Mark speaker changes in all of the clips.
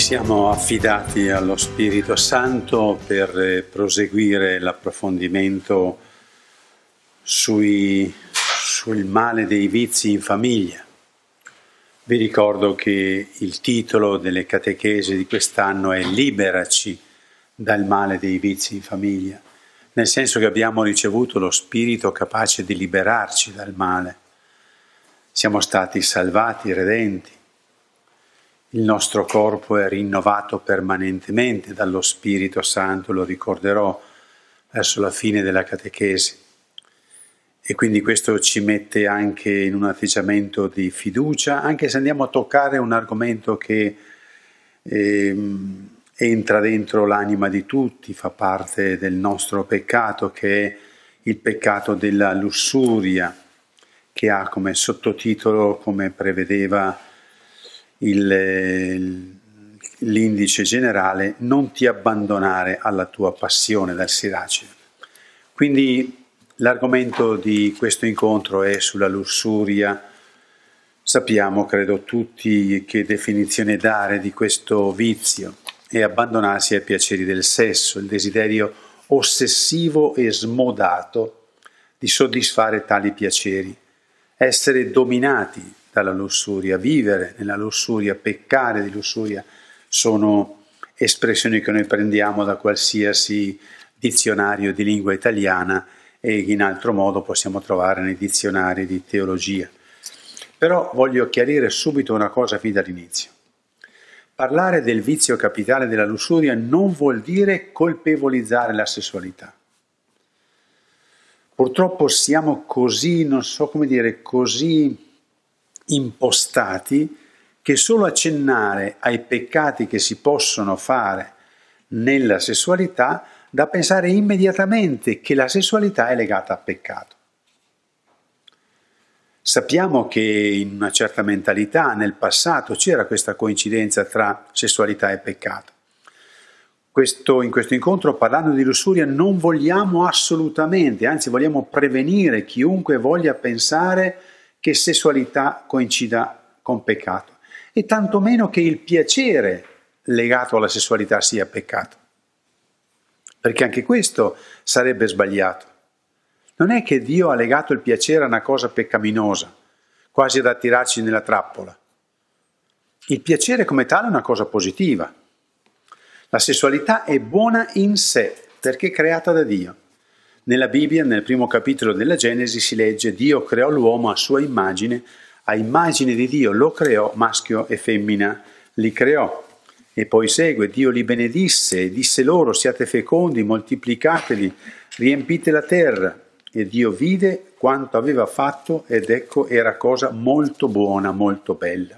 Speaker 1: Ci siamo affidati allo Spirito Santo per eh, proseguire l'approfondimento sui, sul male dei vizi in famiglia. Vi ricordo che il titolo delle catechesi di quest'anno è Liberaci dal male dei vizi in famiglia, nel senso che abbiamo ricevuto lo Spirito capace di liberarci dal male. Siamo stati salvati, redenti il nostro corpo è rinnovato permanentemente dallo Spirito Santo, lo ricorderò verso la fine della catechesi. E quindi questo ci mette anche in un atteggiamento di fiducia, anche se andiamo a toccare un argomento che eh, entra dentro l'anima di tutti, fa parte del nostro peccato, che è il peccato della lussuria, che ha come sottotitolo, come prevedeva il, l'indice generale, non ti abbandonare alla tua passione dal Siracide. Quindi l'argomento di questo incontro è sulla lussuria. Sappiamo, credo tutti, che definizione dare di questo vizio è abbandonarsi ai piaceri del sesso, il desiderio ossessivo e smodato di soddisfare tali piaceri, essere dominati dalla lussuria, vivere nella lussuria, peccare di lussuria, sono espressioni che noi prendiamo da qualsiasi dizionario di lingua italiana e in altro modo possiamo trovare nei dizionari di teologia. Però voglio chiarire subito una cosa fin dall'inizio. Parlare del vizio capitale della lussuria non vuol dire colpevolizzare la sessualità. Purtroppo siamo così, non so come dire, così impostati che solo accennare ai peccati che si possono fare nella sessualità da pensare immediatamente che la sessualità è legata a peccato. Sappiamo che in una certa mentalità nel passato c'era questa coincidenza tra sessualità e peccato. Questo, in questo incontro, parlando di lussuria, non vogliamo assolutamente, anzi vogliamo prevenire chiunque voglia pensare che sessualità coincida con peccato e tantomeno che il piacere legato alla sessualità sia peccato. Perché anche questo sarebbe sbagliato. Non è che Dio ha legato il piacere a una cosa peccaminosa, quasi da tirarci nella trappola. Il piacere come tale è una cosa positiva. La sessualità è buona in sé perché creata da Dio. Nella Bibbia, nel primo capitolo della Genesi, si legge Dio creò l'uomo a sua immagine, a immagine di Dio lo creò, maschio e femmina li creò. E poi segue, Dio li benedisse e disse loro, siate fecondi, moltiplicatevi, riempite la terra. E Dio vide quanto aveva fatto ed ecco era cosa molto buona, molto bella.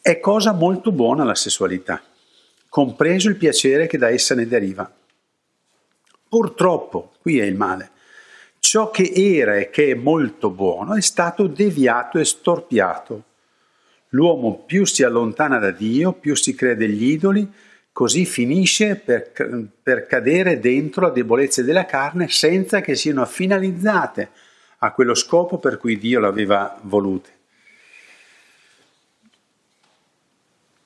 Speaker 1: È cosa molto buona la sessualità, compreso il piacere che da essa ne deriva. Purtroppo, qui è il male, ciò che era e che è molto buono è stato deviato e storpiato. L'uomo più si allontana da Dio, più si crea degli idoli, così finisce per, per cadere dentro la debolezza della carne senza che siano finalizzate a quello scopo per cui Dio l'aveva volute.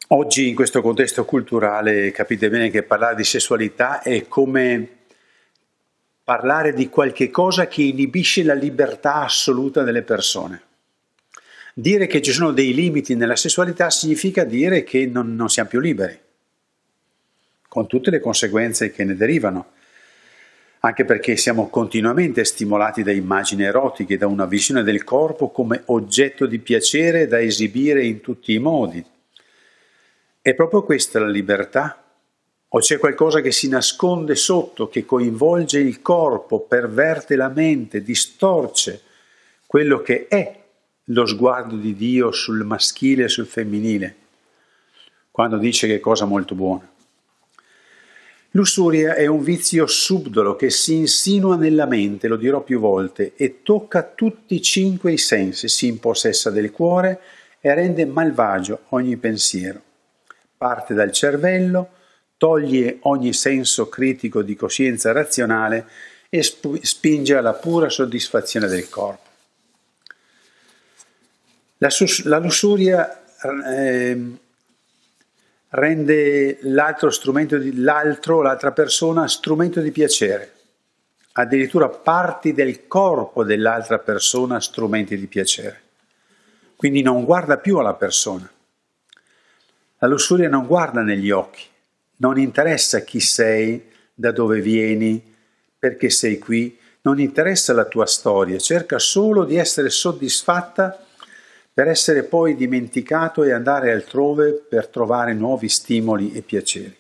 Speaker 1: Oggi in questo contesto culturale capite bene che parlare di sessualità è come parlare di qualche cosa che inibisce la libertà assoluta delle persone. Dire che ci sono dei limiti nella sessualità significa dire che non, non siamo più liberi, con tutte le conseguenze che ne derivano, anche perché siamo continuamente stimolati da immagini erotiche, da una visione del corpo come oggetto di piacere da esibire in tutti i modi. È proprio questa la libertà o c'è qualcosa che si nasconde sotto, che coinvolge il corpo, perverte la mente, distorce quello che è lo sguardo di Dio sul maschile e sul femminile, quando dice che è cosa molto buona. Lussuria è un vizio subdolo che si insinua nella mente, lo dirò più volte, e tocca tutti e cinque i sensi, si impossessa del cuore e rende malvagio ogni pensiero. Parte dal cervello, toglie ogni senso critico di coscienza razionale e spinge alla pura soddisfazione del corpo. La, sus- la lussuria eh, rende l'altro di, l'altro, l'altra persona strumento di piacere. Addirittura parti del corpo dell'altra persona strumenti di piacere. Quindi non guarda più alla persona. La lussuria non guarda negli occhi, non interessa chi sei, da dove vieni, perché sei qui, non interessa la tua storia, cerca solo di essere soddisfatta per essere poi dimenticato e andare altrove per trovare nuovi stimoli e piaceri.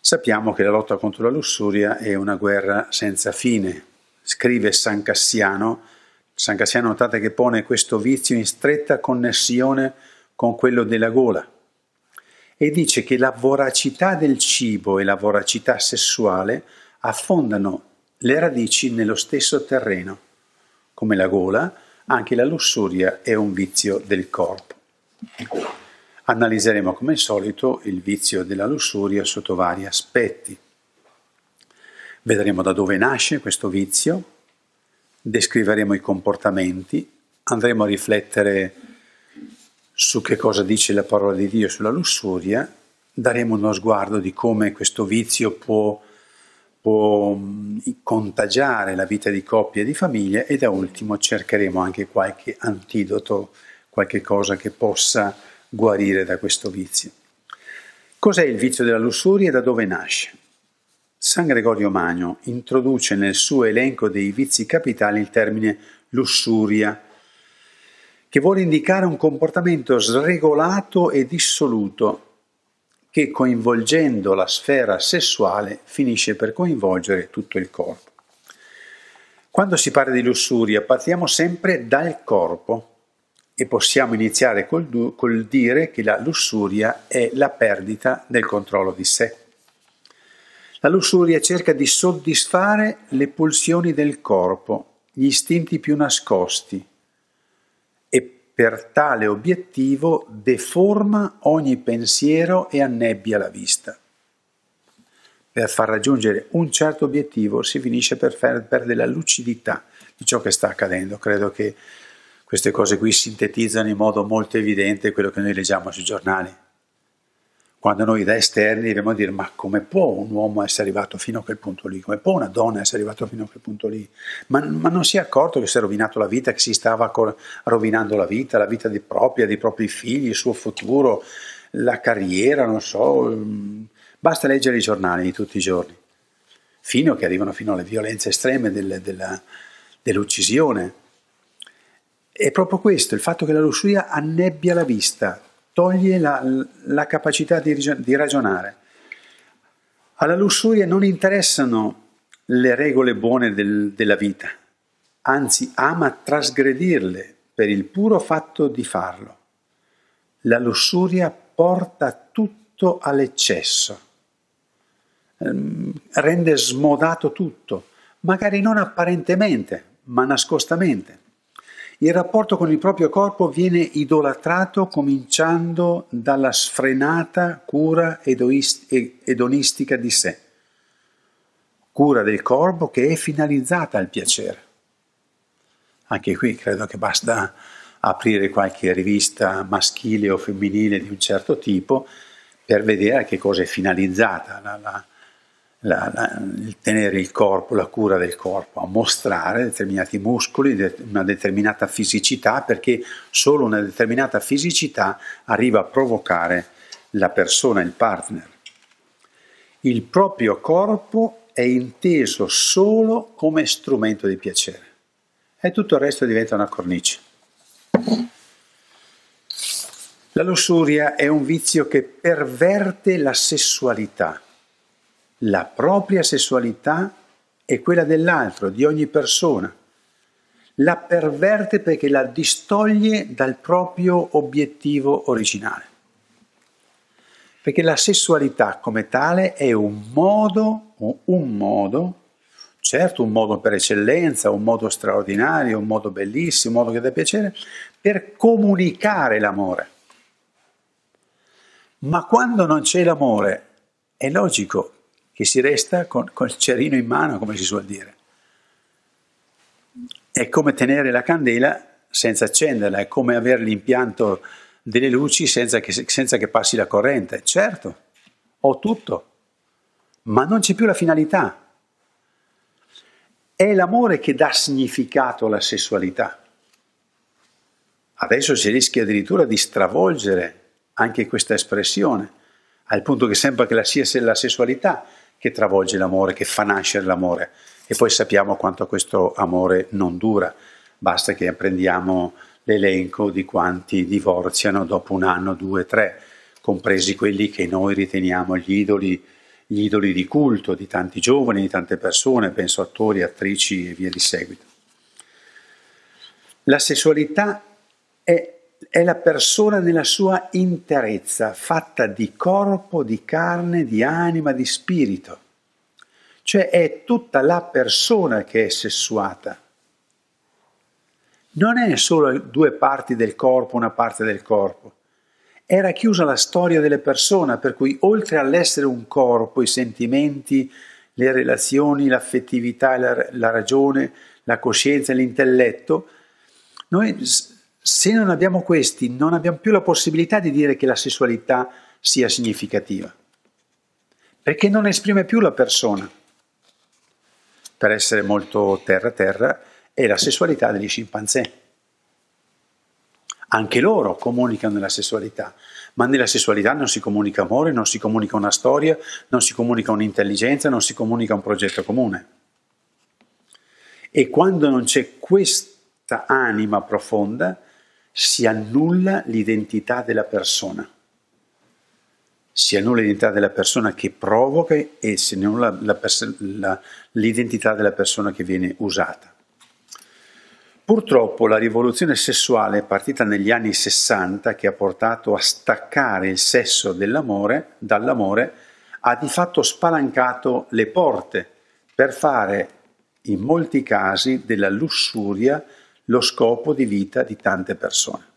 Speaker 1: Sappiamo che la lotta contro la lussuria è una guerra senza fine. Scrive San Cassiano, San Cassiano notate che pone questo vizio in stretta connessione con quello della gola e dice che la voracità del cibo e la voracità sessuale affondano le radici nello stesso terreno. Come la gola, anche la lussuria è un vizio del corpo. Analizzeremo come al solito il vizio della lussuria sotto vari aspetti. Vedremo da dove nasce questo vizio, descriveremo i comportamenti, andremo a riflettere su che cosa dice la parola di Dio sulla lussuria, daremo uno sguardo di come questo vizio può può contagiare la vita di coppia e di famiglia e da ultimo cercheremo anche qualche antidoto, qualche cosa che possa guarire da questo vizio. Cos'è il vizio della lussuria e da dove nasce? San Gregorio Magno introduce nel suo elenco dei vizi capitali il termine lussuria, che vuole indicare un comportamento sregolato e dissoluto che coinvolgendo la sfera sessuale finisce per coinvolgere tutto il corpo. Quando si parla di lussuria partiamo sempre dal corpo e possiamo iniziare col, col dire che la lussuria è la perdita del controllo di sé. La lussuria cerca di soddisfare le pulsioni del corpo, gli istinti più nascosti, per tale obiettivo deforma ogni pensiero e annebbia la vista. Per far raggiungere un certo obiettivo si finisce per perdere la lucidità di ciò che sta accadendo. Credo che queste cose qui sintetizzano in modo molto evidente quello che noi leggiamo sui giornali quando noi da esterni dobbiamo dire ma come può un uomo essere arrivato fino a quel punto lì, come può una donna essere arrivata fino a quel punto lì, ma, ma, non si è accorto che si è rovinato la vita, che si stava rovinando la vita, la vita di propria, dei propri figli, il suo futuro, la carriera, non so, mm, basta leggere i giornali di tutti i giorni, fino che arrivano fino alle violenze estreme del, della, dell'uccisione. È proprio questo, il fatto che la lussuria annebbia la vista, toglie la, la capacità di, di ragionare. Alla lussuria non interessano le regole buone del, della vita, anzi ama trasgredirle per il puro fatto di farlo. La lussuria porta tutto all'eccesso, ehm, rende smodato tutto, magari non apparentemente, ma nascostamente. Il rapporto con il proprio corpo viene idolatrato cominciando dalla sfrenata cura edonistica di sé, cura del corpo che è finalizzata al piacere. Anche qui credo che basta aprire qualche rivista maschile o femminile di un certo tipo per vedere a che cosa è finalizzata la, la, la, la, il tenere il corpo, la cura del corpo, a mostrare determinati muscoli, una determinata fisicità, perché solo una determinata fisicità arriva a provocare la persona, il partner. Il proprio corpo è inteso solo come strumento di piacere e tutto il resto diventa una cornice. La lussuria è un vizio che perverte la sessualità la propria sessualità e quella dell'altro, di ogni persona. La perverte perché la distoglie dal proprio obiettivo originale. Perché la sessualità come tale è un modo, un modo, certo un modo per eccellenza, un modo straordinario, un modo bellissimo, un modo che dà piacere, per comunicare l'amore. Ma quando non c'è l'amore, è logico che si resta con, con il cerino in mano, come si suol dire. È come tenere la candela senza accenderla, è come avere l'impianto delle luci senza che, senza che passi la corrente. Certo, ho tutto, ma non c'è più la finalità. È l'amore che dà significato alla sessualità. Adesso si rischia addirittura di stravolgere anche questa espressione, al punto che sembra che sia la sessualità che travolge l'amore, che fa nascere l'amore. E poi sappiamo quanto questo amore non dura. Basta che prendiamo l'elenco di quanti divorziano dopo un anno, due, tre, compresi quelli che noi riteniamo gli idoli, gli idoli di culto di tanti giovani, di tante persone, penso attori, attrici e via di seguito. La sessualità è è la persona nella sua interezza, fatta di corpo, di carne, di anima, di spirito. Cioè è tutta la persona che è sessuata. Non è solo due parti del corpo, una parte del corpo. Era chiusa la storia delle persone, per cui oltre all'essere un corpo, i sentimenti, le relazioni, l'affettività, la, la ragione, la coscienza, l'intelletto, noi se non abbiamo questi, non abbiamo più la possibilità di dire che la sessualità sia significativa, perché non esprime più la persona. Per essere molto terra-terra, è la sessualità degli scimpanzé. Anche loro comunicano nella sessualità, ma nella sessualità non si comunica amore, non si comunica una storia, non si comunica un'intelligenza, non si comunica un progetto comune. E quando non c'è questa anima profonda, si annulla l'identità della persona. Si annulla l'identità della persona che provoca e si annulla la la, l'identità della persona che viene usata. Purtroppo la rivoluzione sessuale partita negli anni 60 che ha portato a staccare il sesso dell'amore, dall'amore, ha di fatto spalancato le porte per fare in molti casi della lussuria lo scopo di vita di tante persone.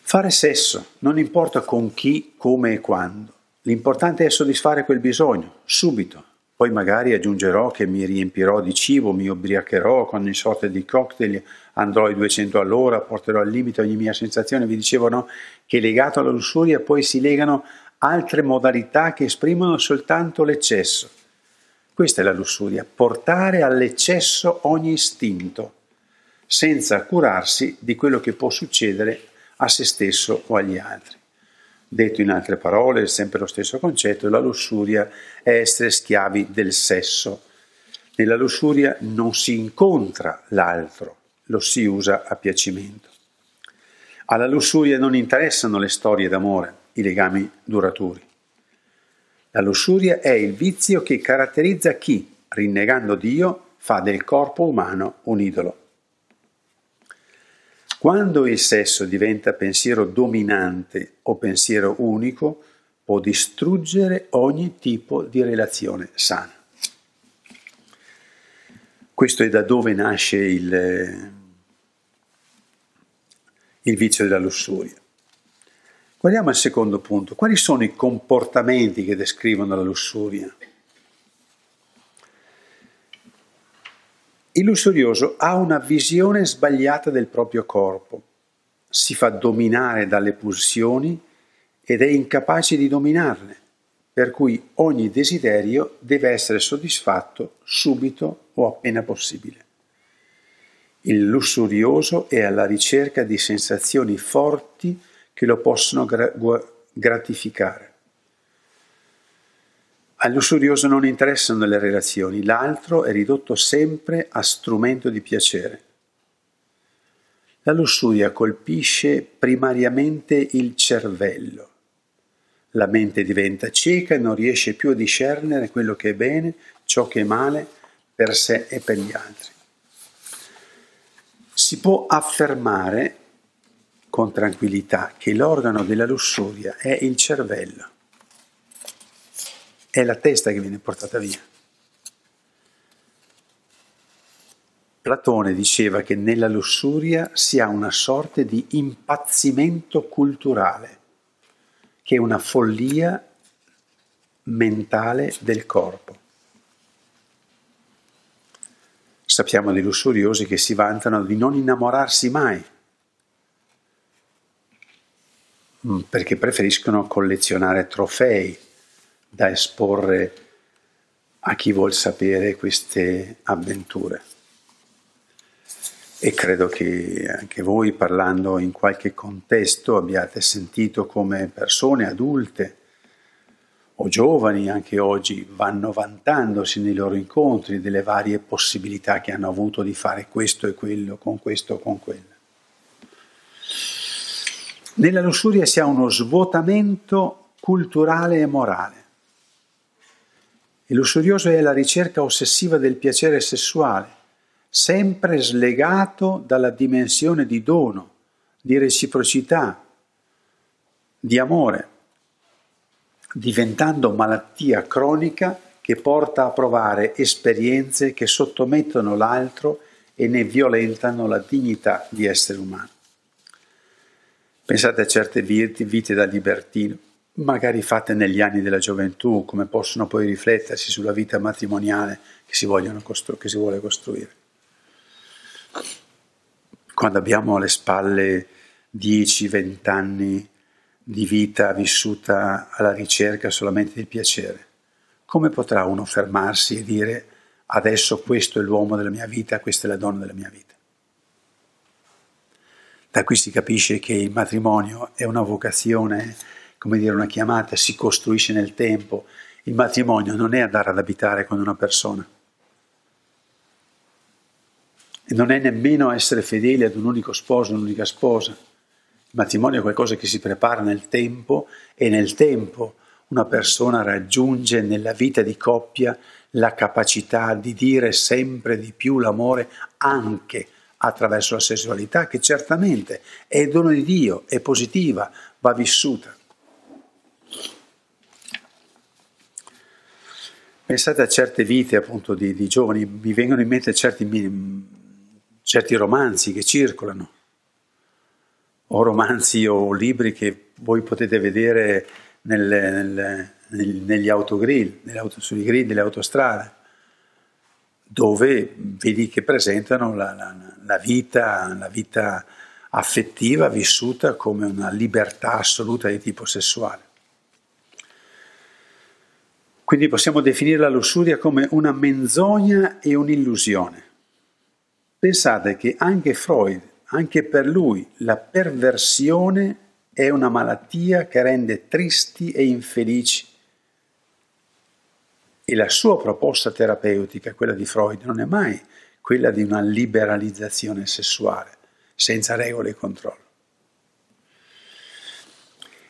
Speaker 1: Fare sesso, non importa con chi, come e quando, l'importante è soddisfare quel bisogno, subito. Poi magari aggiungerò che mi riempirò di cibo, mi ubriacherò con ogni sorta di cocktail, andrò ai 200 all'ora, porterò al limite ogni mia sensazione. Vi dicevo no, che legato alla lussuria poi si legano altre modalità che esprimono soltanto l'eccesso questa è la lussuria, portare all'eccesso ogni istinto, senza curarsi di quello che può succedere a se stesso o agli altri. Detto in altre parole, sempre lo stesso concetto, la lussuria è essere schiavi del sesso. Nella lussuria non si incontra l'altro, lo si usa a piacimento. Alla lussuria non interessano le storie d'amore, i legami duraturi. La lussuria è il vizio che caratterizza chi, rinnegando Dio, fa del corpo umano un idolo. Quando il sesso diventa pensiero dominante o pensiero unico, può distruggere ogni tipo di relazione sana. Questo è da dove nasce il, il vizio della lussuria. Guardiamo al secondo punto. Quali sono i comportamenti che descrivono la lussuria? Il lussurioso ha una visione sbagliata del proprio corpo, si fa dominare dalle pulsioni ed è incapace di dominarle, per cui ogni desiderio deve essere soddisfatto subito o appena possibile. Il lussurioso è alla ricerca di sensazioni forti che lo possono gra- gratificare. Al lussurioso non interessano le relazioni, l'altro è ridotto sempre a strumento di piacere. La lussuria colpisce primariamente il cervello. La mente diventa cieca e non riesce più a discernere quello che è bene, ciò che è male per sé e per gli altri. Si può affermare con tranquillità che l'organo della lussuria è il cervello, è la testa che viene portata via. Platone diceva che nella lussuria si ha una sorta di impazzimento culturale, che è una follia mentale del corpo. Sappiamo di lussuriosi che si vantano di non innamorarsi mai, perché preferiscono collezionare trofei da esporre a chi vuol sapere queste avventure. E credo che anche voi, parlando in qualche contesto, abbiate sentito come persone adulte o giovani anche oggi vanno vantandosi nei loro incontri delle varie possibilità che hanno avuto di fare questo e quello, con questo o con quello. Nella lussuria si ha uno svuotamento culturale e morale. Il lussurioso è la ricerca ossessiva del piacere sessuale sempre slegato dalla dimensione di dono, di reciprocità, di amore, diventando malattia cronica che porta a provare esperienze che sottomettono l'altro e ne violentano la dignità di essere umano. Pensate a certe vite, da libertino, magari fatte negli anni della gioventù, come possono poi riflettersi sulla vita matrimoniale che si, costru- che si vuole costruire quando abbiamo alle spalle 10-20 anni di vita vissuta alla ricerca solamente del piacere, come potrà uno fermarsi e dire adesso questo è l'uomo della mia vita, questa è la donna della mia vita? Da qui si capisce che il matrimonio è una vocazione, come dire, una chiamata, si costruisce nel tempo. Il matrimonio non è andare ad abitare con una persona e non è nemmeno essere fedeli ad un unico sposo, un'unica sposa. Il matrimonio è qualcosa che si prepara nel tempo e nel tempo una persona raggiunge nella vita di coppia la capacità di dire sempre di più l'amore anche attraverso la sessualità, che certamente è dono di Dio, è positiva, va vissuta. Pensate a certe vite appunto di, di giovani, mi vengono in mente certi certi romanzi che circolano, o romanzi o libri che voi potete vedere nelle, nelle, negli autogrill, auto, sui grill delle autostrade, dove vedi che presentano la, la, la, vita, la vita affettiva vissuta come una libertà assoluta di tipo sessuale. Quindi possiamo definire la lussuria come una menzogna e un'illusione. Pensate che anche Freud, anche per lui, la perversione è una malattia che rende tristi e infelici. E la sua proposta terapeutica, quella di Freud, non è mai quella di una liberalizzazione sessuale, senza regole e controllo.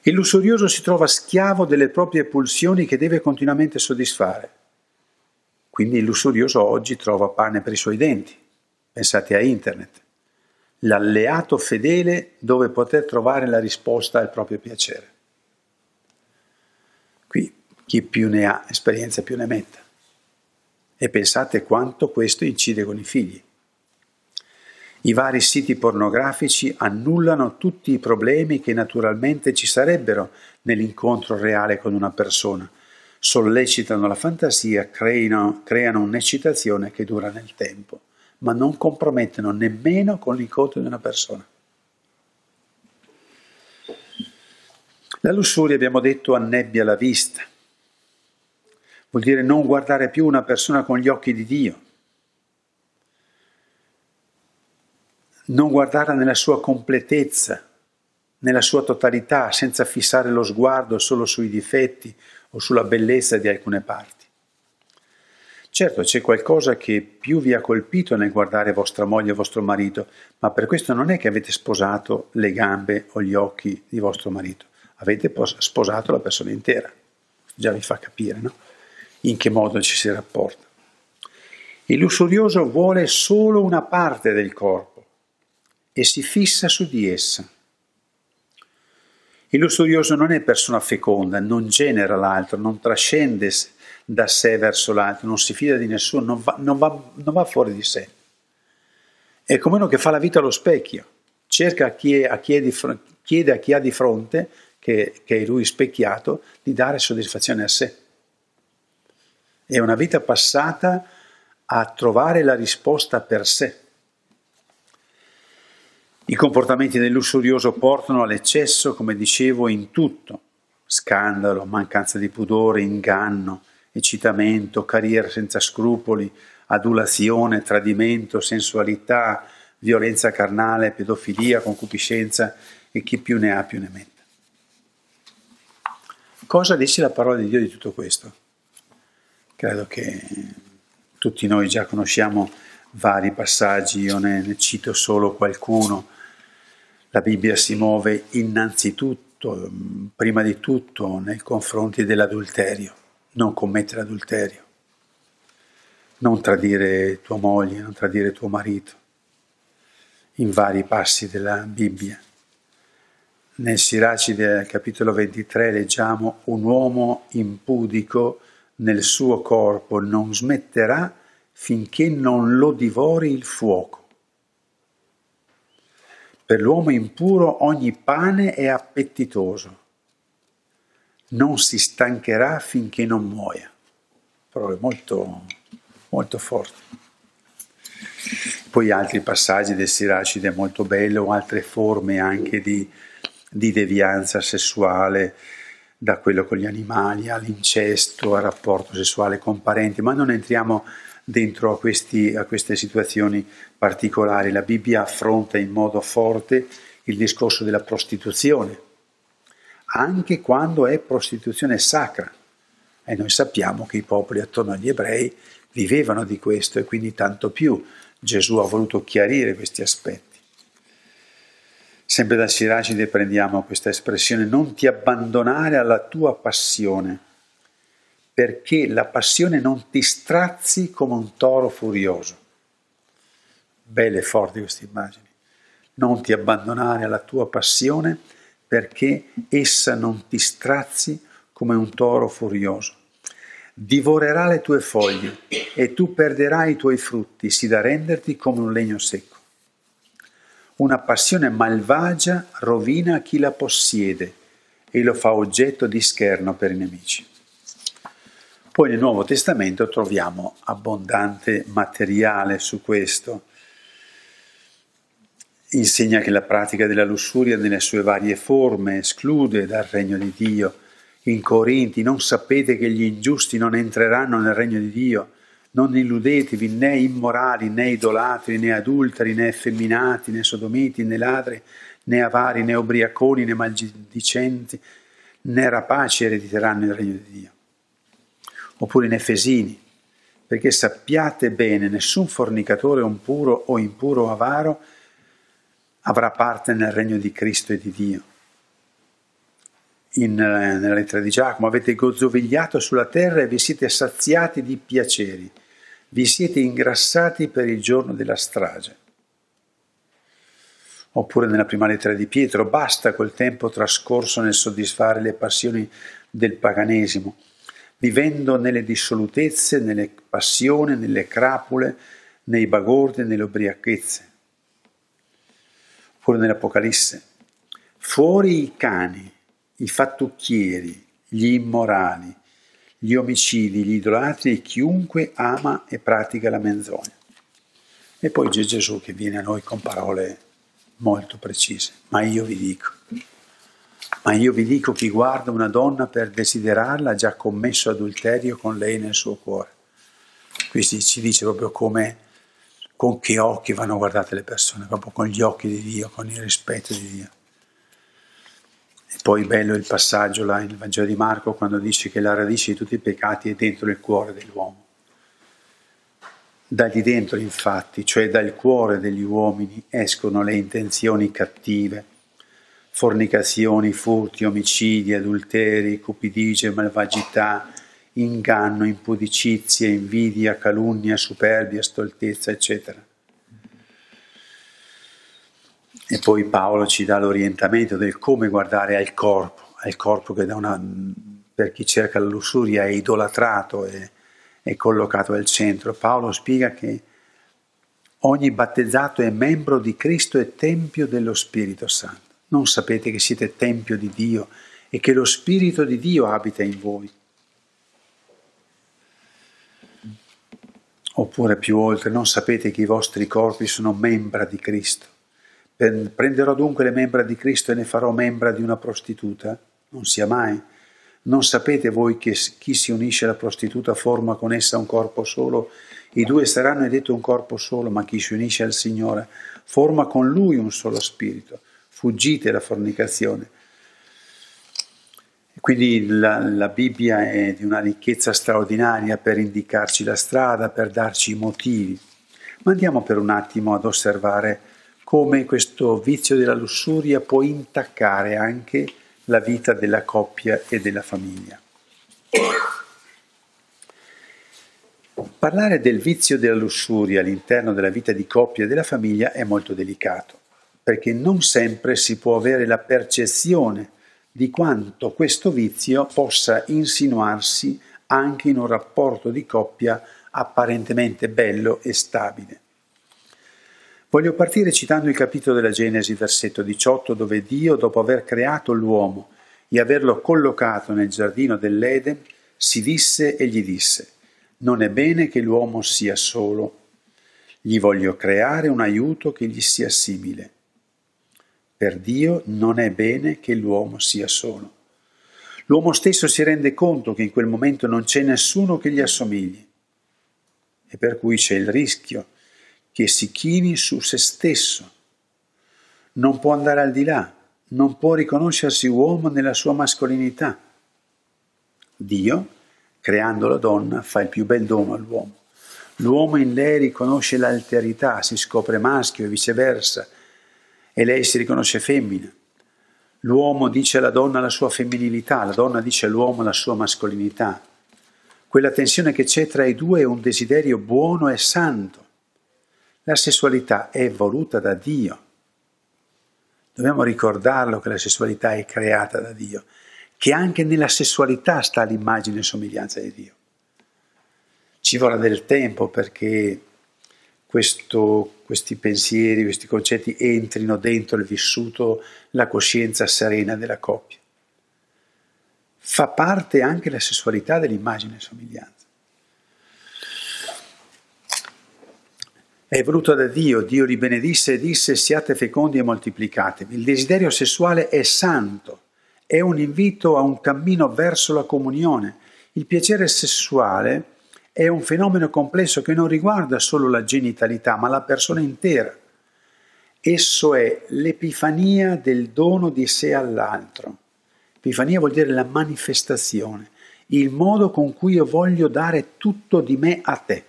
Speaker 1: Il lussurioso si trova schiavo delle proprie pulsioni che deve continuamente soddisfare. Quindi il lussurioso oggi trova pane per i suoi denti Pensate a internet, l'alleato fedele dove poter trovare la risposta al proprio piacere. Qui chi più ne ha esperienza più ne metta. E pensate quanto questo incide con i figli. I vari siti pornografici annullano tutti i problemi che naturalmente ci sarebbero nell'incontro reale con una persona, sollecitano la fantasia, creano, creano un'eccitazione che dura nel tempo ma non compromettono nemmeno con l'incontro di una persona. La lussuria, abbiamo detto, annebbia la vista. Vuol dire non guardare più una persona con gli occhi di Dio. Non guardarla nella sua completezza, nella sua totalità, senza fissare lo sguardo solo sui difetti o sulla bellezza di alcune parti. Certo, c'è qualcosa che più vi ha colpito nel guardare vostra moglie o vostro marito, ma per questo non è che avete sposato le gambe o gli occhi di vostro marito, avete sposato la persona intera. Già vi fa capire, no? In che modo ci si rapporta. Il lussurioso vuole solo una parte del corpo e si fissa su di essa. Il lussurioso non è persona feconda, non genera l'altro, non trascende da sé verso l'altro, non si fida di nessuno, non va, non va, non va fuori di sé. È come uno che fa la vita allo specchio, cerca a chi, è, a chi di, chiede a chi ha di fronte, che, che è lui specchiato, di dare soddisfazione a sé. È una vita passata a trovare la risposta per sé. I comportamenti del lussurioso portano all'eccesso, come dicevo, in tutto. Scandalo, mancanza di pudore, inganno, eccitamento, carriera senza scrupoli, adulazione, tradimento, sensualità, violenza carnale, pedofilia, concupiscenza e chi più ne ha più ne mette. Cosa dice la parola di Dio di tutto questo? Credo che tutti noi già conosciamo vari passaggi, io ne, ne cito solo qualcuno. La Bibbia si muove innanzitutto, prima di tutto, nei confronti dell'adulterio, non commettere adulterio, non tradire tua moglie, non tradire tuo marito, in vari passi della Bibbia. Nel Siracide, capitolo 23, leggiamo un uomo impudico nel suo corpo non smetterà finché non lo divori il fuoco. Per l'uomo impuro ogni pane è appetitoso, non si stancherà finché non muoia. Parole molto, molto forti. Poi altri passaggi del Siracide molto bello, altre forme anche di, di devianza sessuale, da quello con gli animali all'incesto, al rapporto sessuale con parenti, ma non entriamo dentro a, questi, a queste situazioni particolari. La Bibbia affronta in modo forte il discorso della prostituzione, anche quando è prostituzione sacra. E noi sappiamo che i popoli attorno agli ebrei vivevano di questo e quindi tanto più Gesù ha voluto chiarire questi aspetti. Sempre da Siracide prendiamo questa espressione, non ti abbandonare alla tua passione, perché la passione non ti strazi come un toro furioso. Belle e forti queste immagini. Non ti abbandonare alla tua passione perché essa non ti strazi come un toro furioso. Divorerà le tue foglie e tu perderai i tuoi frutti, sì da renderti come un legno secco. Una passione malvagia rovina chi la possiede e lo fa oggetto di scherno per i nemici. Poi nel Nuovo Testamento troviamo abbondante materiale su questo. Insegna che la pratica della lussuria nelle sue varie forme esclude dal regno di Dio. In Corinti non sapete che gli ingiusti non entreranno nel regno di Dio non illudetevi né immorali, né idolatri, né adulteri, né effeminati, né sodomiti, né ladri, né avari, né ubriaconi, né maldicenti, né rapaci erediteranno il regno di Dio. Oppure in Efesini, perché sappiate bene, nessun fornicatore o impuro o impuro o avaro avrà parte nel regno di Cristo e di Dio. In, eh, nella lettera di Giacomo avete gozzovigliato sulla terra e vi siete saziati di piaceri vi siete ingrassati per il giorno della strage. Oppure nella prima lettera di Pietro, basta quel tempo trascorso nel soddisfare le passioni del paganesimo, vivendo nelle dissolutezze, nelle passioni, nelle crapule, nei bagordi, nelle ubriachezze. Oppure nell'Apocalisse, fuori i cani, i fattucchieri, gli immorali, gli omicidi, gli idolatri e chiunque ama e pratica la menzogna. E poi c'è Gesù che viene a noi con parole molto precise. Ma io vi dico, ma io vi dico chi guarda una donna per desiderarla ha già commesso adulterio con lei nel suo cuore. Qui ci dice proprio come, con che occhi vanno guardate le persone, proprio con gli occhi di Dio, con il rispetto di Dio. Poi bello il passaggio là nel Vangelo di Marco quando dice che la radice di tutti i peccati è dentro il cuore dell'uomo. Da di dentro, infatti, cioè dal cuore degli uomini, escono le intenzioni cattive, fornicazioni, furti, omicidi, adulteri, cupidigie, malvagità, inganno, impudicizie, invidia, calunnia, superbia, stoltezza, eccetera. E poi Paolo ci dà l'orientamento del come guardare al corpo, al corpo che una, per chi cerca la lussuria è idolatrato e è collocato al centro. Paolo spiega che ogni battezzato è membro di Cristo e tempio dello Spirito Santo. Non sapete che siete tempio di Dio e che lo Spirito di Dio abita in voi. Oppure più oltre, non sapete che i vostri corpi sono membra di Cristo Prenderò dunque le membra di Cristo e ne farò membra di una prostituta? Non sia mai. Non sapete voi che chi si unisce alla prostituta forma con essa un corpo solo? I due saranno detto un corpo solo, ma chi si unisce al Signore forma con lui un solo spirito. Fuggite la fornicazione. Quindi la, la, Bibbia è di una ricchezza straordinaria per indicarci la strada, per darci i motivi. Ma andiamo per un attimo ad osservare come questo vizio della lussuria può intaccare anche la vita della coppia e della famiglia. Parlare del vizio della lussuria all'interno della vita di coppia e della famiglia è molto delicato, perché non sempre si può avere la percezione di quanto questo vizio possa insinuarsi anche in un rapporto di coppia apparentemente bello e stabile. Voglio partire citando il capitolo della Genesi, versetto 18, dove Dio, dopo aver creato l'uomo e averlo collocato nel giardino dell'Eden, si disse e gli disse, non è bene che l'uomo sia solo, gli voglio creare un aiuto che gli sia simile. Per Dio non è bene che l'uomo sia solo. L'uomo stesso si rende conto che in quel momento non c'è nessuno che gli assomigli e per cui c'è il rischio che si chini su se stesso. Non può andare al di là, non può riconoscersi uomo nella sua mascolinità. Dio, creando la donna, fa il più bel dono all'uomo. L'uomo in lei riconosce l'alterità, si scopre maschio e viceversa, e lei si riconosce femmina. L'uomo dice alla donna la sua femminilità, la donna dice all'uomo la sua mascolinità. Quella tensione che c'è tra i due è un desiderio buono e santo. La sessualità è voluta da Dio. Dobbiamo ricordarlo che la sessualità è creata da Dio, che anche nella sessualità sta l'immagine e somiglianza di Dio. Ci vorrà del tempo perché questo, questi pensieri, questi concetti entrino dentro il vissuto, la coscienza serena della coppia. Fa parte anche la sessualità dell'immagine e somiglianza. È voluto da Dio, Dio li benedisse e disse siate fecondi e moltiplicatevi. Il desiderio sessuale è santo, è un invito a un cammino verso la comunione. Il piacere sessuale è un fenomeno complesso che non riguarda solo la genitalità, ma la persona intera. Esso è l'epifania del dono di sé all'altro. Epifania vuol dire la manifestazione, il modo con cui io voglio dare tutto di me a te.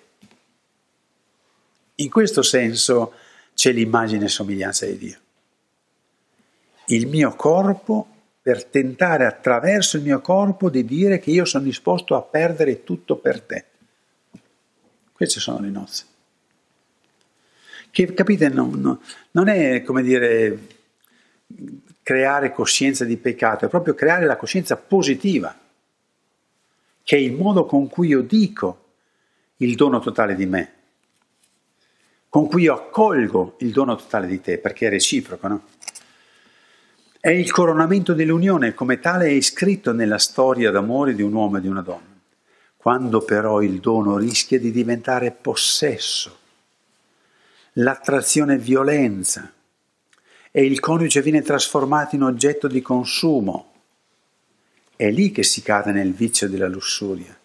Speaker 1: In questo senso c'è l'immagine e somiglianza di Dio. Il mio corpo per tentare attraverso il mio corpo di dire che io sono disposto a perdere tutto per te. Queste sono le nozze. Che capite, non, non è come dire creare coscienza di peccato, è proprio creare la coscienza positiva, che è il modo con cui io dico il dono totale di me con cui io accolgo il dono totale di te, perché è reciproco, no? È il coronamento dell'unione, come tale è iscritto nella storia d'amore di un uomo e di una donna. Quando però il dono rischia di diventare possesso, l'attrazione è violenza e il coniuge viene trasformato in oggetto di consumo, è lì che si cade nel vizio della lussuria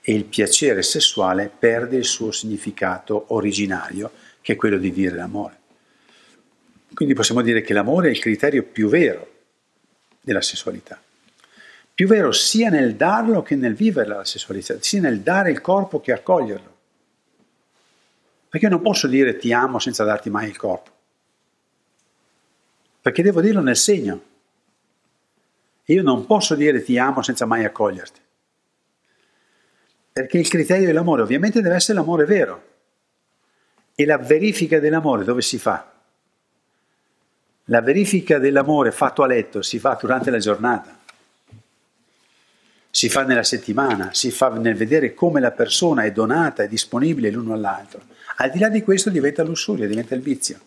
Speaker 1: e il piacere sessuale perde il suo significato originario che è quello di dire l'amore. Quindi possiamo dire che l'amore è il criterio più vero della sessualità. Più vero sia nel darlo che nel vivere la sessualità, sia nel dare il corpo che accoglierlo. Perché io non posso dire ti amo senza darti mai il corpo. Perché devo dirlo nel segno. Io non posso dire ti amo senza mai accoglierti. Perché il criterio dell'amore ovviamente deve essere l'amore vero. E la verifica dell'amore dove si fa? La verifica dell'amore fatto a letto si fa durante la giornata, si fa nella settimana, si fa nel vedere come la persona è donata e disponibile l'uno all'altro. Al di là di questo diventa lussuria, diventa il vizio.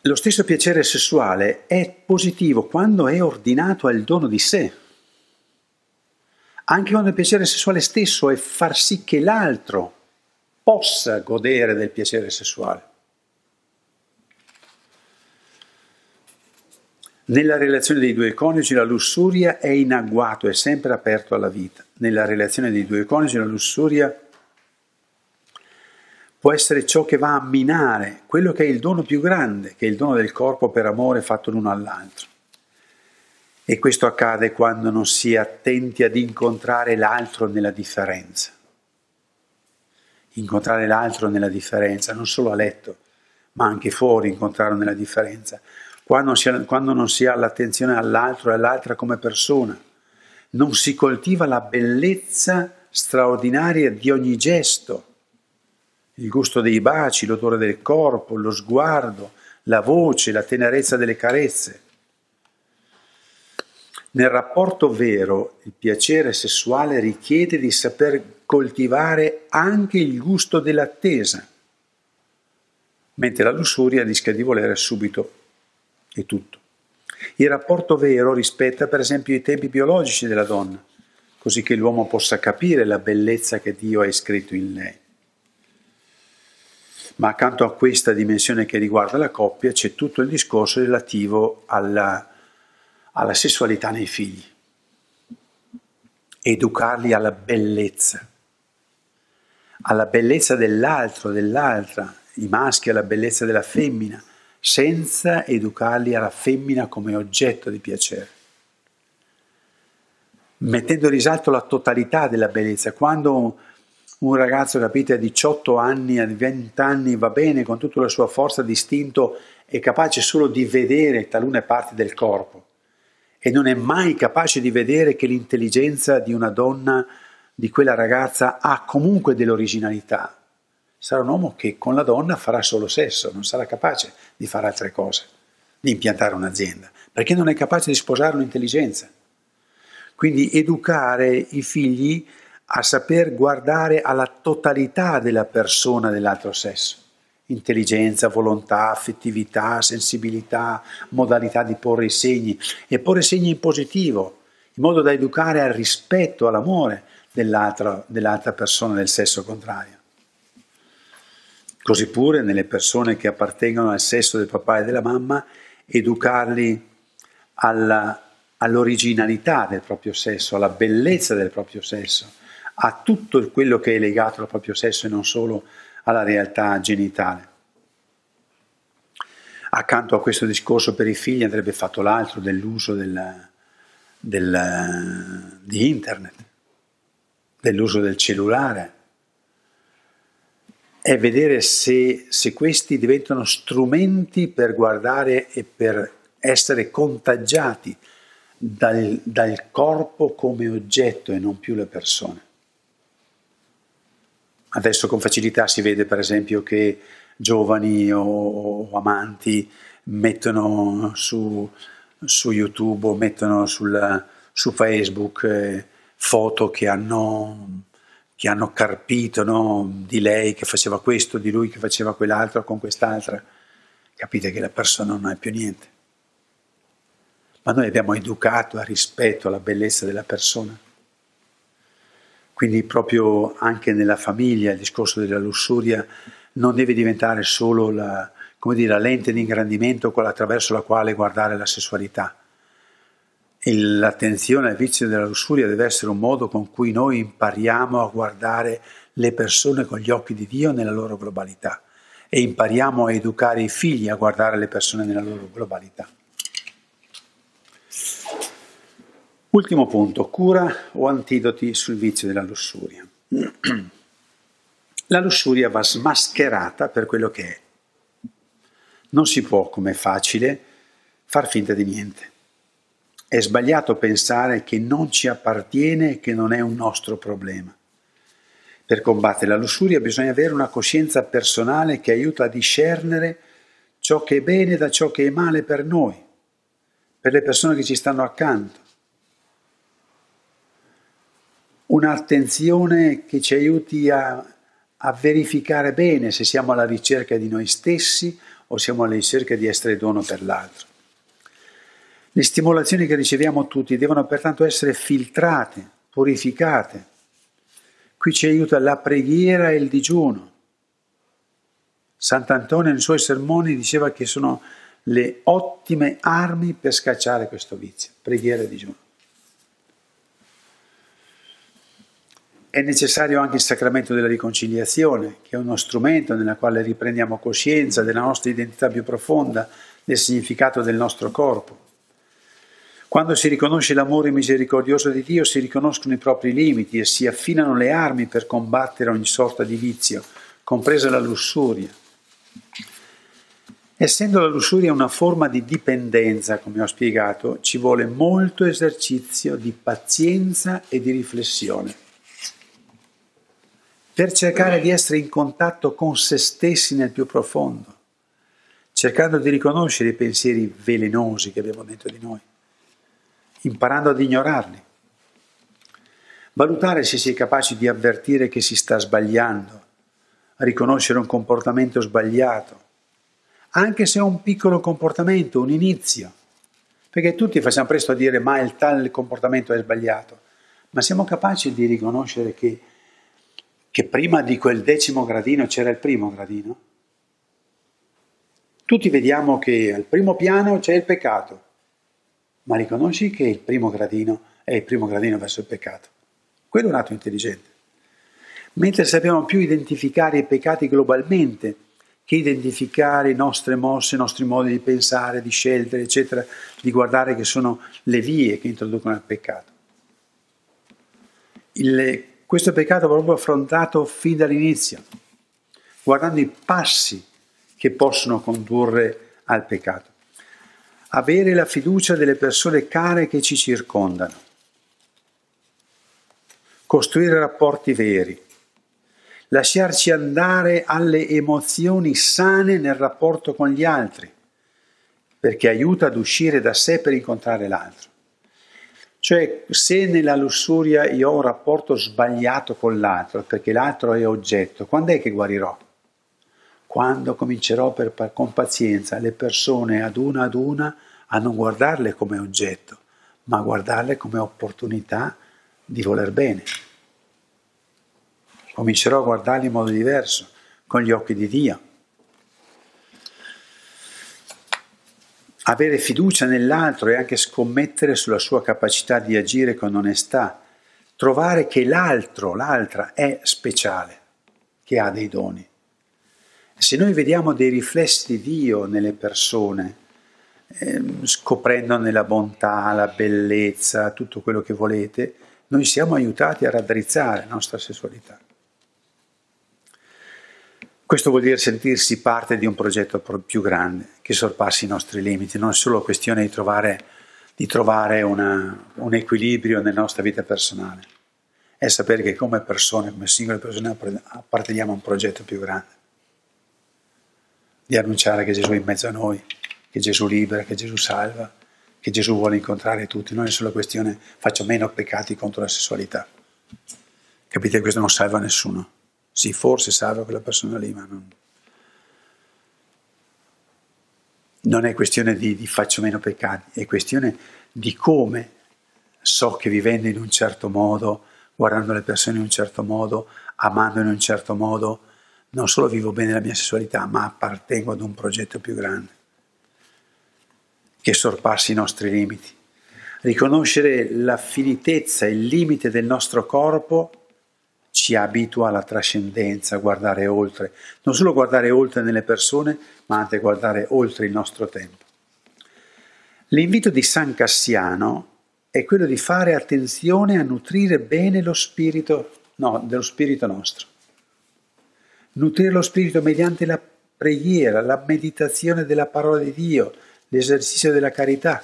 Speaker 1: Lo stesso piacere sessuale è positivo quando è ordinato al dono di sé, anche quando il piacere sessuale stesso è far sì che l'altro possa godere del piacere sessuale. Nella relazione dei due coniugi la lussuria è in agguato, è sempre aperto alla vita. Nella relazione dei due coniugi la lussuria può essere ciò che va a minare quello che è il dono più grande, che è il dono del corpo per amore fatto l'uno all'altro. E questo accade quando non si è attenti ad incontrare l'altro nella differenza. Incontrare l'altro nella differenza, non solo a letto, ma anche fuori incontrarlo nella differenza quando, si, quando non si ha l'attenzione all'altro e all'altra come persona, non si coltiva la bellezza straordinaria di ogni gesto, il gusto dei baci, l'odore del corpo, lo sguardo, la voce, la tenerezza delle carezze. Nel rapporto vero, il piacere sessuale richiede di saper coltivare anche il gusto dell'attesa, mentre la lussuria rischia di volere subito è tutto. Il rapporto vero rispetta per esempio i tempi biologici della donna, così che l'uomo possa capire la bellezza che Dio ha iscritto in lei. Ma accanto a questa dimensione che riguarda la coppia c'è tutto il discorso relativo alla, alla sessualità nei figli, educarli alla bellezza, alla bellezza dell'altro, dell'altra, i maschi alla bellezza della femmina, senza educarli alla femmina come oggetto di piacere, mettendo in risalto la totalità della bellezza. Quando un ragazzo, capite, a 18 anni, a 20 anni va bene con tutta la sua forza distinto, è capace solo di vedere talune parti del corpo e non è mai capace di vedere che l'intelligenza di una donna, di quella ragazza, ha comunque dell'originalità sarà un uomo che con la donna farà solo sesso, non sarà capace di fare altre cose, di impiantare un'azienda, perché non è capace di sposare un'intelligenza. Quindi educare i figli a saper guardare alla totalità della persona dell'altro sesso. Intelligenza, volontà, affettività, sensibilità, modalità di porre i segni e porre segni in positivo, in modo da educare al rispetto, all'amore dell'altra, dell'altra persona del sesso contrario. Così pure nelle persone che appartengono al sesso del papà e della mamma, educarli alla, all'originalità del proprio sesso, alla bellezza del proprio sesso, a tutto quello che è legato al proprio sesso e non solo alla realtà genitale. Accanto a questo discorso per i figli andrebbe fatto l'altro dell'uso del, del, di internet, dell'uso del cellulare è vedere se, se questi diventano strumenti per guardare e per essere contagiati dal, dal, corpo come oggetto e non più le persone. Adesso con facilità si vede per esempio che giovani o, o amanti mettono su, su, YouTube o mettono sul, su Facebook eh, foto che hanno che hanno carpito no? di lei che faceva questo, di lui che faceva quell'altro con quest'altra, capite che la persona non è più niente. Ma noi abbiamo educato al rispetto, alla bellezza della persona. Quindi proprio anche nella famiglia il discorso della lussuria non deve diventare solo la, dire, la lente di ingrandimento attraverso la quale guardare la sessualità L'attenzione al vizio della lussuria deve essere un modo con cui noi impariamo a guardare le persone con gli occhi di Dio nella loro globalità e impariamo a educare i figli a guardare le persone nella loro globalità. Ultimo punto, cura o antidoti sul vizio della lussuria. La lussuria va smascherata per quello che è. Non si può, come è facile, far finta di niente. È sbagliato pensare che non ci appartiene e che non è un nostro problema. Per combattere la lussuria bisogna avere una coscienza personale che aiuta a discernere ciò che è bene da ciò che è male per noi, per le persone che ci stanno accanto. Un'attenzione che ci aiuti a, a verificare bene se siamo alla ricerca di noi stessi o siamo alla ricerca di essere dono per l'altro. Le stimolazioni che riceviamo tutti devono pertanto essere filtrate, purificate. Qui ci aiuta la preghiera e il digiuno, Sant'Antonio nei suoi sermoni diceva che sono le ottime armi per scacciare questo vizio, preghiera e digiuno. È necessario anche il sacramento della riconciliazione, che è uno strumento nella quale riprendiamo coscienza della nostra identità più profonda, del significato del nostro corpo. Quando si riconosce l'amore misericordioso di Dio, si riconoscono i propri limiti e si affinano le armi per combattere ogni sorta di vizio, compresa la lussuria. Essendo la lussuria una forma di dipendenza, come ho spiegato, ci vuole molto esercizio di pazienza e di riflessione per cercare di essere in contatto con se stessi nel più profondo, cercando di riconoscere i pensieri velenosi che abbiamo dentro di noi, imparando ad ignorarli, valutare se si è capaci di avvertire che si sta sbagliando, riconoscere un comportamento sbagliato, anche se è un piccolo comportamento, un inizio, perché tutti facciamo presto a dire ma il tal comportamento è sbagliato, ma siamo capaci di riconoscere che che prima di quel decimo gradino c'era il primo gradino? Tutti vediamo che al primo piano c'è il peccato, ma riconosci che il primo gradino è il primo gradino verso il peccato. Quello è un atto intelligente. Mentre sappiamo più identificare i peccati globalmente che identificare le nostre mosse, i nostri modi di pensare, di scegliere, eccetera, di guardare che sono le vie che introducono al peccato. Il questo peccato va proprio affrontato fin dall'inizio, guardando i passi che possono condurre al peccato. Avere la fiducia delle persone care che ci circondano. Costruire rapporti veri. Lasciarci andare alle emozioni sane nel rapporto con gli altri, perché aiuta ad uscire da sé per incontrare l'altro. Cioè, se nella lussuria io ho un rapporto sbagliato con l'altro, perché l'altro è oggetto, quando è che guarirò? Quando comincerò per, per, con pazienza le persone ad una ad una a non guardarle come oggetto, ma a guardarle come opportunità di voler bene. Comincerò a guardarle in modo diverso, con gli occhi di Dio. Avere fiducia nell'altro e anche scommettere sulla sua capacità di agire con onestà, trovare che l'altro, l'altra è speciale, che ha dei doni. Se noi vediamo dei riflessi di Dio nelle persone, eh, scoprendone la bontà, la bellezza, tutto quello che volete, noi siamo aiutati a raddrizzare la nostra sessualità. Questo vuol dire sentirsi parte di un progetto più grande che sorpassi i nostri limiti, non è solo questione di trovare, di trovare una, un equilibrio nella nostra vita personale, è sapere che come persone, come singole persone apparteniamo a un progetto più grande, di annunciare che Gesù è in mezzo a noi, che Gesù libera, che Gesù salva, che Gesù vuole incontrare tutti, non è solo questione faccio meno peccati contro la sessualità. Capite? Questo non salva nessuno. Sì, forse salva quella persona lì, ma non, non è questione di, di faccio meno peccati, è questione di come so che vivendo in un certo modo, guardando le persone in un certo modo, amando in un certo modo, non solo vivo bene la mia sessualità, ma appartengo ad un progetto più grande che sorpassi i nostri limiti. Riconoscere la finitezza, il limite del nostro corpo ci abitua alla trascendenza, a guardare oltre, non solo guardare oltre nelle persone, ma anche guardare oltre il nostro tempo. L'invito di San Cassiano è quello di fare attenzione a nutrire bene lo spirito, no, dello spirito nostro. Nutrire lo spirito mediante la preghiera, la meditazione della parola di Dio, l'esercizio della carità.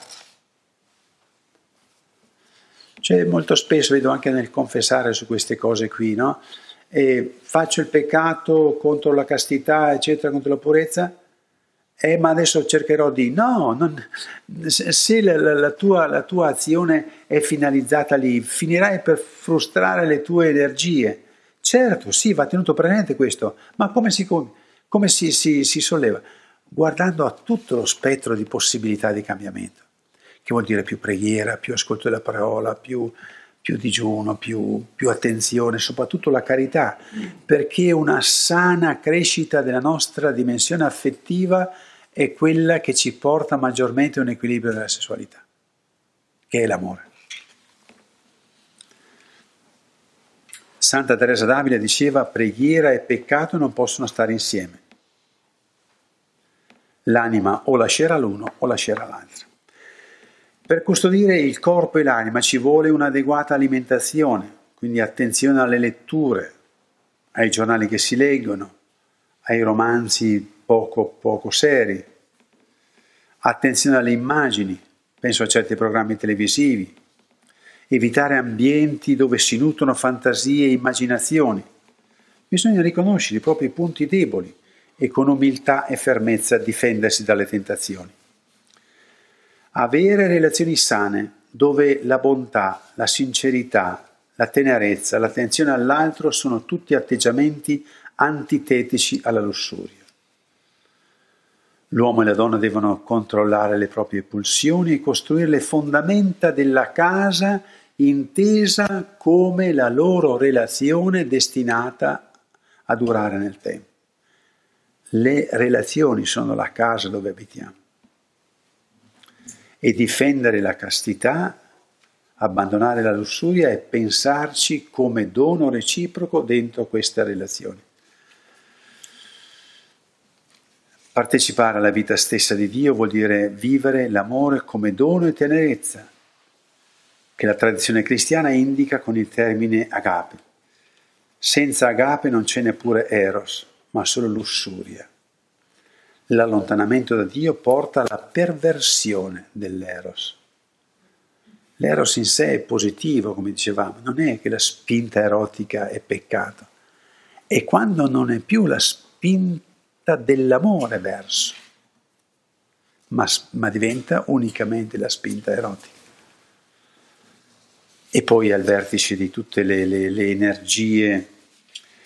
Speaker 1: Cioè, molto spesso vedo anche nel confessare su queste cose qui, no? E faccio il peccato contro la castità, eccetera, contro la purezza, eh, ma adesso cercherò di... No, non, se la, la, tua, la, tua, azione è finalizzata lì, finirai per frustrare le tue energie. Certo, sì, va tenuto presente questo, ma come si, come si, si, si solleva? Guardando a tutto lo spettro di possibilità di cambiamento che vuol dire più preghiera, più ascolto della parola, più, più digiuno, più, più attenzione, soprattutto la carità, perché una sana crescita della nostra dimensione affettiva è quella che ci porta maggiormente a un equilibrio della sessualità, che è l'amore. Santa Teresa d'Avila diceva preghiera e peccato non possono stare insieme. L'anima o lascerà l'uno o lascerà l'altro. Per custodire il corpo e l'anima ci vuole un'adeguata alimentazione, quindi attenzione alle letture, ai giornali che si leggono, ai romanzi poco, poco seri, attenzione alle immagini, penso a certi programmi televisivi, evitare ambienti dove si nutrono fantasie e immaginazioni. Bisogna riconoscere i propri punti deboli e con umiltà e fermezza difendersi dalle tentazioni. Avere relazioni sane dove la bontà, la sincerità, la tenerezza, l'attenzione all'altro sono tutti atteggiamenti antitetici alla lussuria. L'uomo e la donna devono controllare le proprie pulsioni e costruire le fondamenta della casa intesa come la loro relazione destinata a durare nel tempo. Le relazioni sono la casa dove abitiamo. E difendere la castità, abbandonare la lussuria e pensarci come dono reciproco dentro queste relazioni. Partecipare alla vita stessa di Dio vuol dire vivere l'amore come dono e tenerezza, che la tradizione cristiana indica con il termine agape. Senza agape non c'è neppure eros, ma solo lussuria. L'allontanamento da Dio porta alla perversione dell'eros. L'eros in sé è positivo, come dicevamo, non è che la spinta erotica è peccato, è quando non è più la spinta dell'amore verso, ma, ma diventa unicamente la spinta erotica. E poi al vertice di tutte le, le, le energie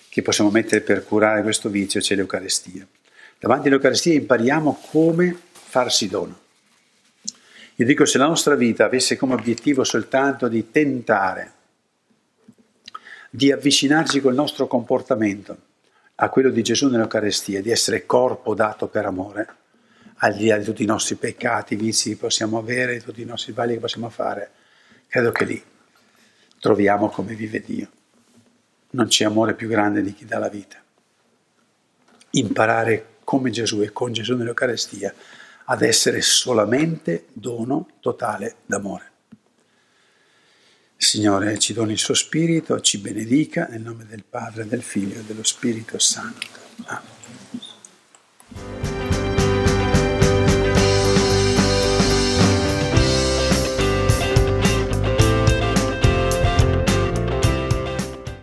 Speaker 1: che possiamo mettere per curare questo vizio c'è l'Eucarestia. Davanti all'Eucarestia impariamo come farsi dono. Io dico, se la nostra vita avesse come obiettivo soltanto di tentare, di avvicinarci col nostro comportamento a quello di Gesù nell'Eucarestia, di essere corpo dato per amore, al di là di tutti i nostri peccati, vizi che possiamo avere, tutti i nostri sbagli che possiamo fare, credo che lì troviamo come vive Dio. Non c'è amore più grande di chi dà la vita. Imparare come Gesù e con Gesù nell'Eucarestia ad essere solamente dono totale d'amore. Signore ci doni il suo Spirito, ci benedica nel nome del Padre, del Figlio e dello Spirito Santo. Amen.